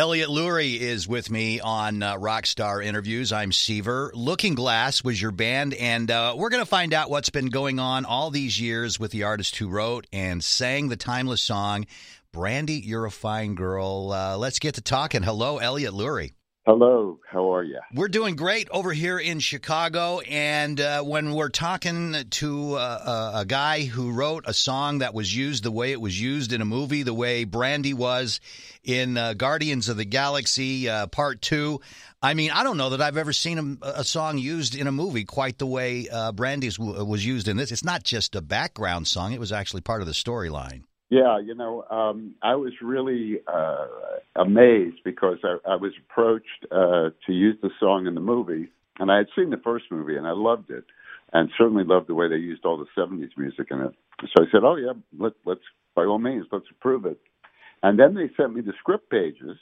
Elliot Lurie is with me on uh, Rockstar Interviews. I'm Seaver. Looking Glass was your band, and uh, we're going to find out what's been going on all these years with the artist who wrote and sang the timeless song, Brandy, You're a Fine Girl. Uh, let's get to talking. Hello, Elliot Lurie. Hello, how are you? We're doing great over here in Chicago. And uh, when we're talking to uh, a guy who wrote a song that was used the way it was used in a movie, the way Brandy was in uh, Guardians of the Galaxy uh, Part 2, I mean, I don't know that I've ever seen a, a song used in a movie quite the way uh, Brandy's w- was used in this. It's not just a background song, it was actually part of the storyline. Yeah, you know, um, I was really uh, amazed because I, I was approached uh, to use the song in the movie, and I had seen the first movie and I loved it, and certainly loved the way they used all the '70s music in it. So I said, "Oh yeah, let, let's by all means let's approve it." And then they sent me the script pages,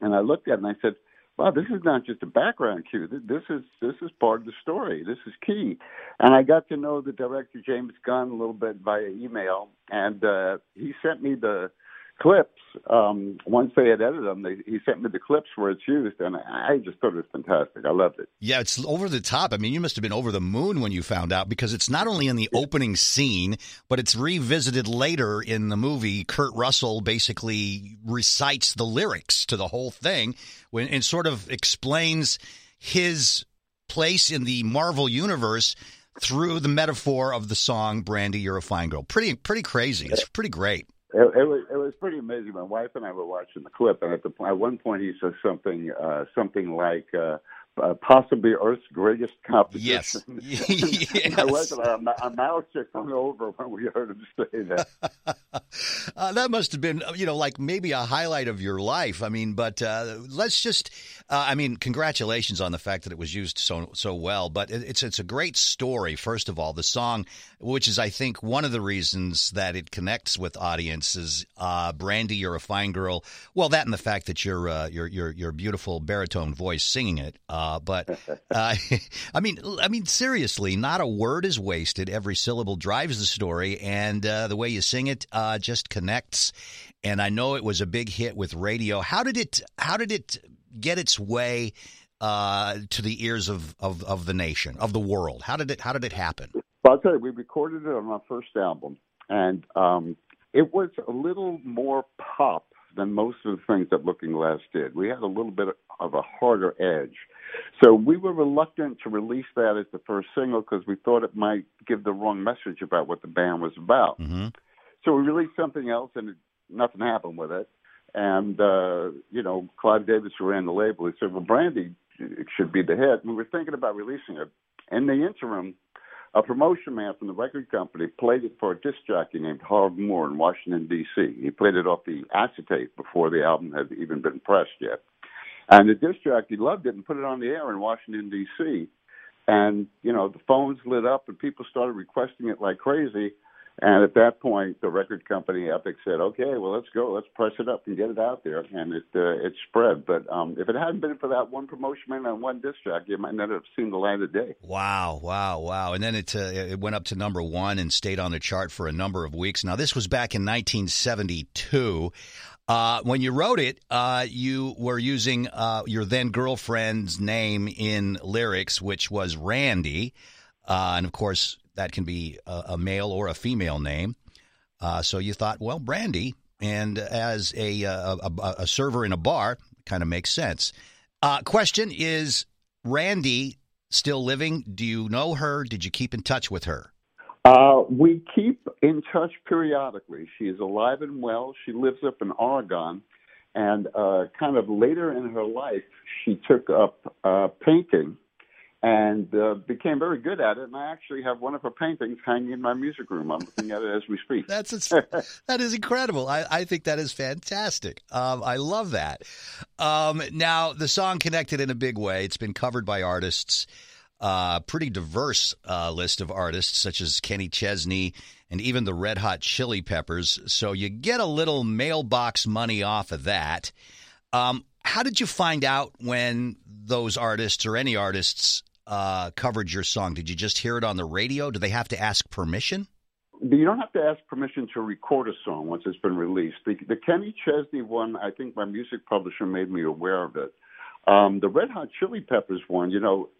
and I looked at it and I said, wow, this is not just a background cue. This is this is part of the story. This is key. And I got to know the director James Gunn a little bit via email, and uh, he sent me the clips. Um, once they had edited them, they, he sent me the clips where it's used, and I just thought it was fantastic. I loved it. Yeah, it's over the top. I mean, you must have been over the moon when you found out because it's not only in the opening scene, but it's revisited later in the movie. Kurt Russell basically recites the lyrics to the whole thing when, and sort of explains his place in the Marvel universe through the metaphor of the song "Brandy, You're a Fine Girl." Pretty, pretty crazy. It's pretty great. It, it, was it was pretty amazing. My wife and I were watching the clip, and at the at one point he says something uh, something like. Uh, uh, possibly Earth's greatest competition. Yes. yes. I was our, our mouths just hung over when we heard him say that. uh, that must have been, you know, like maybe a highlight of your life. I mean, but uh, let's just, uh, I mean, congratulations on the fact that it was used so so well. But it, it's it's a great story. First of all, the song, which is I think one of the reasons that it connects with audiences. Uh, Brandy, you're a fine girl. Well, that and the fact that you're uh, your your your beautiful baritone voice singing it. Uh, but uh, I mean, I mean, seriously, not a word is wasted. Every syllable drives the story, and uh, the way you sing it uh, just connects. And I know it was a big hit with radio. How did it? How did it get its way uh, to the ears of, of, of the nation, of the world? How did it? How did it happen? Well, I'll tell you, we recorded it on our first album, and um, it was a little more pop than most of the things that Looking Glass did. We had a little bit of a harder edge. So we were reluctant to release that as the first single because we thought it might give the wrong message about what the band was about. Mm-hmm. So we released something else, and it, nothing happened with it. And uh, you know, Clive Davis, who ran the label, he said, "Well, Brandy should be the hit." And we were thinking about releasing it. In the interim, a promotion man from the record company played it for a disc jockey named Harold Moore in Washington D.C. He played it off the acetate before the album had even been pressed yet. And the disc jockey loved it and put it on the air in Washington D.C. And you know the phones lit up and people started requesting it like crazy. And at that point, the record company Epic said, "Okay, well, let's go. Let's press it up and get it out there." And it uh, it spread. But um, if it hadn't been for that one promotion and one disc jockey, it might not have seen the light of day. Wow, wow, wow! And then it uh, it went up to number one and stayed on the chart for a number of weeks. Now, this was back in 1972. Uh, when you wrote it, uh, you were using uh, your then girlfriend's name in lyrics, which was Randy. Uh, and of course, that can be a, a male or a female name. Uh, so you thought, well, Brandy, and as a, a, a, a server in a bar, kind of makes sense. question is Randy still living? Do you know her? Did you keep in touch with her? Uh, we keep in touch periodically. She is alive and well. She lives up in Oregon. And uh, kind of later in her life, she took up uh, painting and uh, became very good at it. And I actually have one of her paintings hanging in my music room. I'm looking at it as we speak. That's that is incredible. I, I think that is fantastic. Um, I love that. Um, now the song connected in a big way. It's been covered by artists uh, pretty diverse uh, list of artists such as Kenny Chesney and even the Red Hot Chili Peppers. So you get a little mailbox money off of that. Um, how did you find out when those artists or any artists uh, covered your song? Did you just hear it on the radio? Do they have to ask permission? you don't have to ask permission to record a song once it's been released. The, the Kenny Chesney one, I think my music publisher made me aware of it. Um, the Red Hot Chili Peppers one, you know,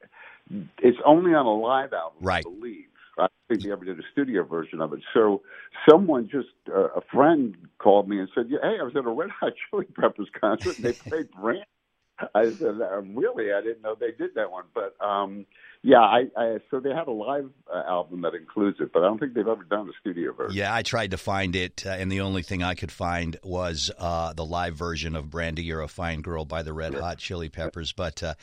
it's only on a live album, right. I believe. I think they ever did a studio version of it. So someone just uh, a friend called me and said, yeah, "Hey, I was at a Red Hot Chili Peppers concert and they played Brand." I said, uh, "Really? I didn't know they did that one." But um yeah, I, I so they had a live uh, album that includes it, but I don't think they've ever done a studio version. Yeah, I tried to find it, uh, and the only thing I could find was uh, the live version of "Brandy, You're a Fine Girl" by the Red Hot Chili Peppers. But uh,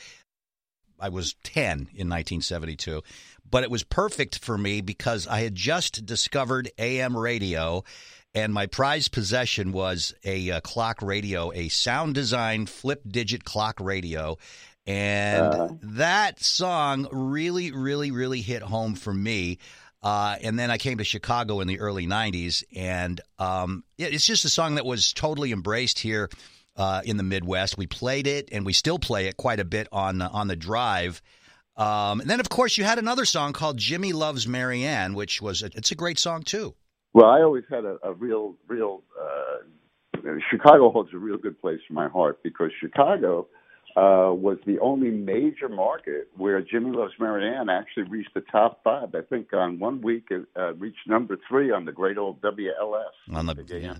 I was ten in 1972, but it was perfect for me because I had just discovered AM radio. And my prized possession was a, uh, clock radio, a Soundesign flip digit clock radio and uh, that song really, really, really hit home for me. Uh, and then I came to Chicago in the early 90s, and um, it's just a song that was totally embraced here uh, in the Midwest. We played it, and we still play it quite a bit on, on the drive. Um, and then, of course, you had another song called "Jimmy Loves Marianne," which was a, it's a great song too. Well, I always had a, a real, real uh, Chicago holds a real good place in my heart because Chicago uh, was the only major market where Jimmy Loves Marianne actually reached the top five. I think on one week it uh, reached number three on the great old WLS on the, the yeah.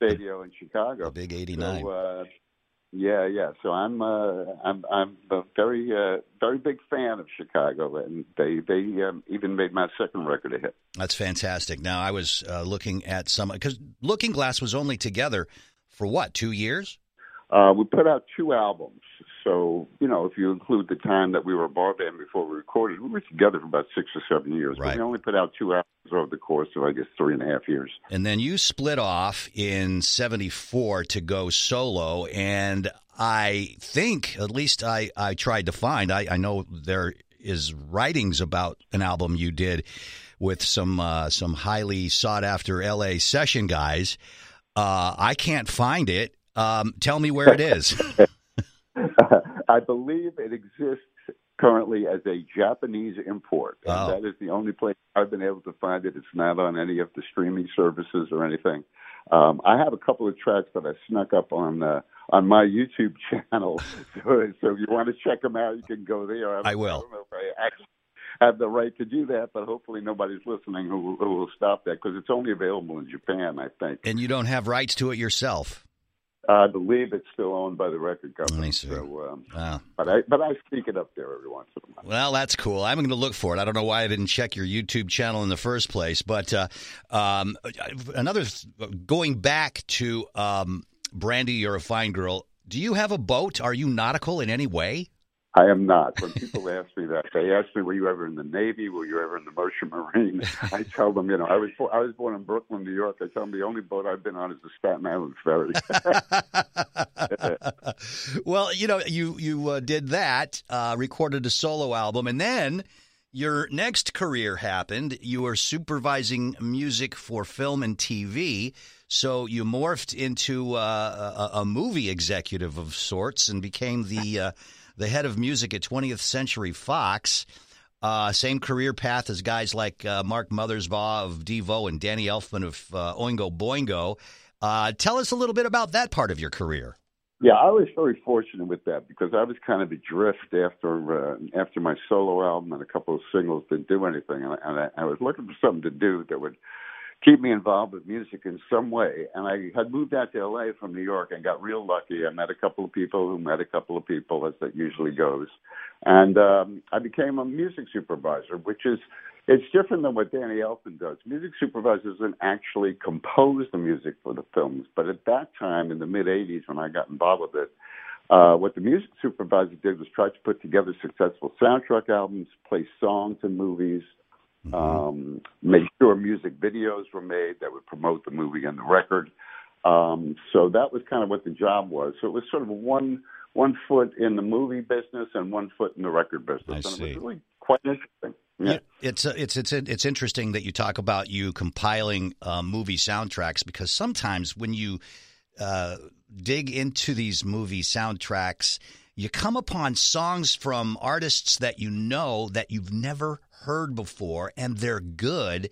radio in Chicago. The big eighty nine. So, uh, yeah, yeah. So I'm uh, I'm I'm a very uh, very big fan of Chicago, and they they um, even made my second record a hit. That's fantastic. Now I was uh, looking at some because Looking Glass was only together for what two years. Uh, we put out two albums. So, you know, if you include the time that we were a bar band before we recorded, we were together for about six or seven years. Right. But we only put out two albums over the course of, I guess, three and a half years. And then you split off in 74 to go solo. And I think, at least I, I tried to find, I, I know there is writings about an album you did with some uh, some highly sought after LA session guys. Uh, I can't find it. Um, tell me where it is. I believe it exists currently as a Japanese import. Oh. that is the only place I've been able to find it. It's not on any of the streaming services or anything. Um, I have a couple of tracks that I snuck up on uh, on my YouTube channel. so, so if you want to check them out, you can go there. I, I will. I actually have the right to do that, but hopefully nobody's listening who, who will stop that because it's only available in Japan, I think. And you don't have rights to it yourself. I believe it's still owned by the record company. So, um, wow. But I but I sneak it up there every once in a while. Well, that's cool. I'm going to look for it. I don't know why I didn't check your YouTube channel in the first place, but uh, um, another going back to um, Brandy, you're a fine girl. Do you have a boat? Are you nautical in any way? I am not. When people ask me that, they ask me, "Were you ever in the Navy? Were you ever in the Merchant Marine?" I tell them, you know, I was I was born in Brooklyn, New York. I tell them the only boat I've been on is the Staten Island ferry. well, you know, you you uh, did that, uh, recorded a solo album, and then your next career happened. You were supervising music for film and TV. So you morphed into uh, a, a, movie executive of sorts and became the uh, the head of music at 20th Century Fox. Uh, same career path as guys like uh, Mark Mothersbaugh of Devo and Danny Elfman of uh, Oingo Boingo. Uh, tell us a little bit about that part of your career. Yeah, I was very fortunate with that because I was kind of adrift after uh, after my solo album and a couple of singles didn't do anything, and, I, and I, I was looking for something to do that would keep me involved with music in some way. And I had moved out to LA from New York and got real lucky. I met a couple of people who met a couple of people, as that usually goes. And um, I became a music supervisor, which is it's different than what Danny Elfman does. Music supervisors doesn't actually compose the music for the films, but at that time in the mid '80s, when I got involved with it, uh, what the music supervisor did was try to put together successful soundtrack albums, play songs in movies, mm-hmm. um, make sure music videos were made that would promote the movie and the record. Um, so that was kind of what the job was. So it was sort of one one foot in the movie business and one foot in the record business, I and see. it was really quite interesting. Yeah. It's uh, it's it's it's interesting that you talk about you compiling uh, movie soundtracks because sometimes when you uh, dig into these movie soundtracks, you come upon songs from artists that you know that you've never heard before, and they're good.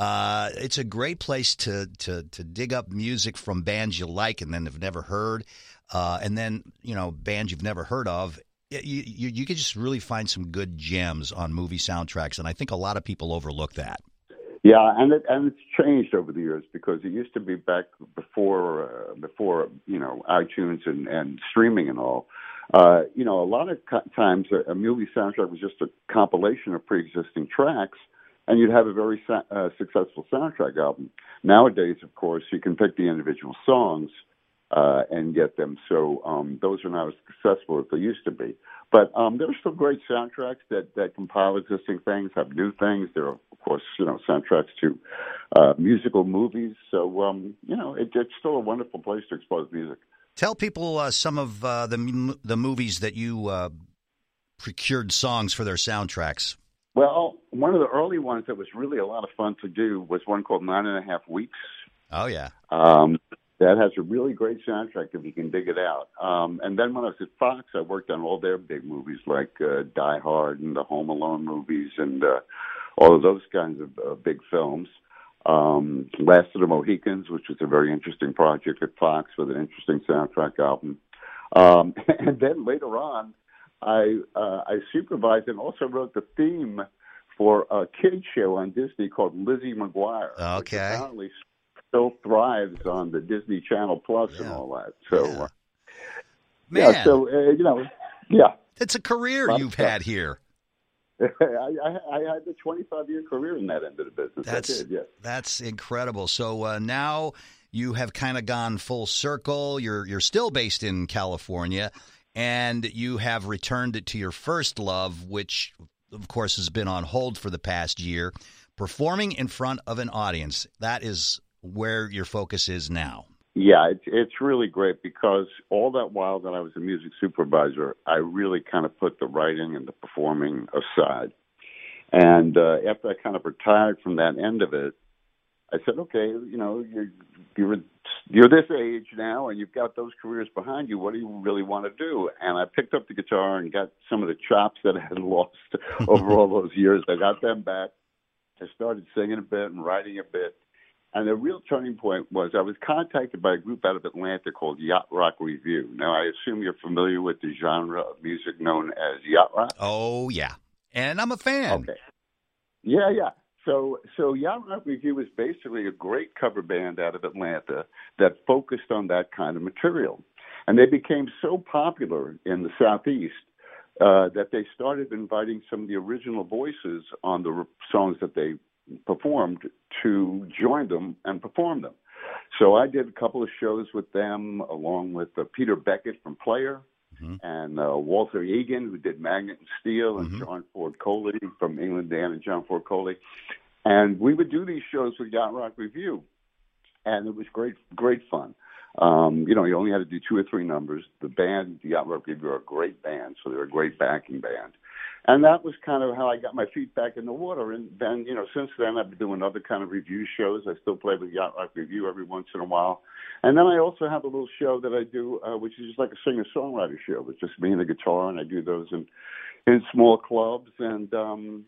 Uh, it's a great place to, to to dig up music from bands you like and then have never heard, uh, and then you know bands you've never heard of. You, you you could just really find some good gems on movie soundtracks, and I think a lot of people overlook that. Yeah, and it and it's changed over the years because it used to be back before uh, before you know iTunes and and streaming and all. Uh, you know, a lot of times a, a movie soundtrack was just a compilation of pre-existing tracks and you'd have a very uh, successful soundtrack album. Nowadays, of course, you can pick the individual songs uh, and get them. So um, those are not as successful as they used to be. But um, there are still great soundtracks that that compile existing things, have new things. There are, of course, you know, soundtracks to uh, musical movies. So um, you know, it, it's still a wonderful place to expose music. Tell people uh, some of uh, the the movies that you uh, procured songs for their soundtracks. Well, one of the early ones that was really a lot of fun to do was one called Nine and a Half Weeks. Oh yeah. Um, that has a really great soundtrack if you can dig it out. Um, and then when I was at Fox, I worked on all their big movies like uh, Die Hard and the Home Alone movies and uh, all of those kinds of uh, big films. Um, Last of the Mohicans, which was a very interesting project at Fox with an interesting soundtrack album. Um, and then later on, I uh, I supervised and also wrote the theme for a kids show on Disney called Lizzie McGuire. Okay. apparently still thrives on the Disney Channel Plus yeah. and all that. So, yeah. uh, Man, yeah, so uh, you know, yeah, it's a career you've had here. I, I, I, had a 25 year career in that end of the business. That's did, yes. that's incredible. So uh, now you have kind of gone full circle. You're you're still based in California, and you have returned it to your first love, which of course has been on hold for the past year. Performing in front of an audience. That is where your focus is now. Yeah, it's it's really great because all that while that I was a music supervisor, I really kind of put the writing and the performing aside. And uh, after I kind of retired from that end of it, I said, okay, you know, you're you're you're this age now, and you've got those careers behind you. What do you really want to do? And I picked up the guitar and got some of the chops that I had lost over all those years. I got them back. I started singing a bit and writing a bit. And the real turning point was I was contacted by a group out of Atlanta called Yacht Rock Revue. Now, I assume you're familiar with the genre of music known as yacht rock. Oh, yeah. And I'm a fan. Okay. Yeah, yeah. So, so Yacht Rock Revue was basically a great cover band out of Atlanta that focused on that kind of material. And they became so popular in the Southeast uh, that they started inviting some of the original voices on the songs that they performed to join them and perform them. So I did a couple of shows with them, along with uh, Peter Beckett from Player mm-hmm. and uh, Walter Egan, who did Magnet and Steel, and mm-hmm. John Ford Coley from England Dan and John Ford Coley. And we would do these shows with Yacht Rock Revue, and it was great, great fun. Um, you know, you only had to do two or three numbers. The band, the Yacht Rock Revue, are a great band, so they're a great backing band and that was kind of how I got my feet back in the water. And then, you know, since then I've been doing other kind of review shows. I still play with Yacht Rock Revue every once in a while, and then I also have a little show that I do, uh, which is just like a singer songwriter show. It's just me and the guitar, and I do those in in small clubs, and um,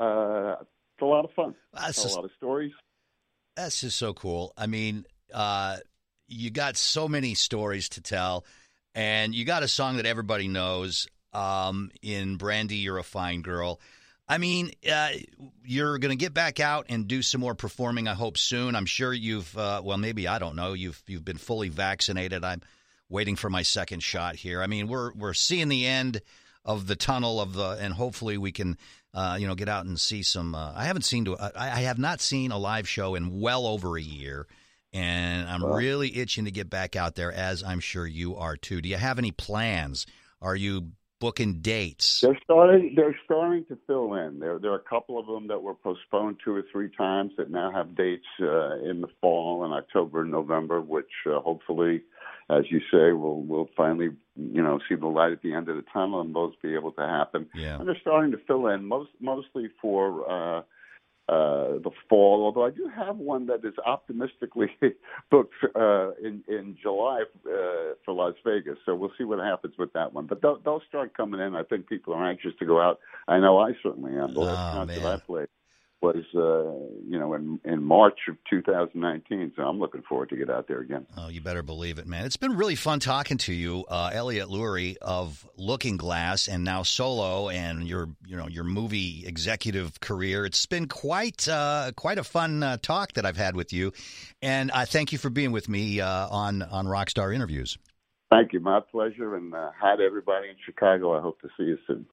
uh, it's a lot of fun. That's just, a lot of stories. That's just so cool. I mean, uh, you got so many stories to tell, and you got a song that everybody knows um, in Brandy, You're a Fine Girl. I mean, uh, you're going to get back out and do some more performing. I hope soon. I'm sure you've. Uh, well, maybe I don't know. You've you've been fully vaccinated. I'm waiting for my second shot here. I mean, we're we're seeing the end of the tunnel of the, and hopefully we can, uh, you know, get out and see some. Uh, I haven't seen to. I, I, have not seen a live show in well over a year, and I'm really itching to get back out there, as I'm sure you are too. Do you have any plans? Are you booking dates? They're starting. They're starting to fill in. There, there are a couple of them that were postponed two or three times that now have dates uh, in the fall in October and November, which uh, hopefully, as you say, will will finally you know see the light at the end of the tunnel and those be able to happen. Yeah. And they're starting to fill in most mostly for. Uh, uh, the fall. Although I do have one that is optimistically booked uh, in in July uh, for Las Vegas. So we'll see what happens with that one. But they'll, they'll start coming in. I think people are anxious to go out. I know I certainly am. Oh, man. Was uh, you know in in March of 2019. So I'm looking forward to get out there again. Oh, you better believe it, man! It's been really fun talking to you, uh, Elliot Lurie of Looking Glass, and now Solo, and your you know your movie executive career. It's been quite uh, quite a fun uh, talk that I've had with you, and I thank you for being with me uh, on on Rockstar Interviews. Thank you, my pleasure, and uh, hi to everybody in Chicago. I hope to see you soon.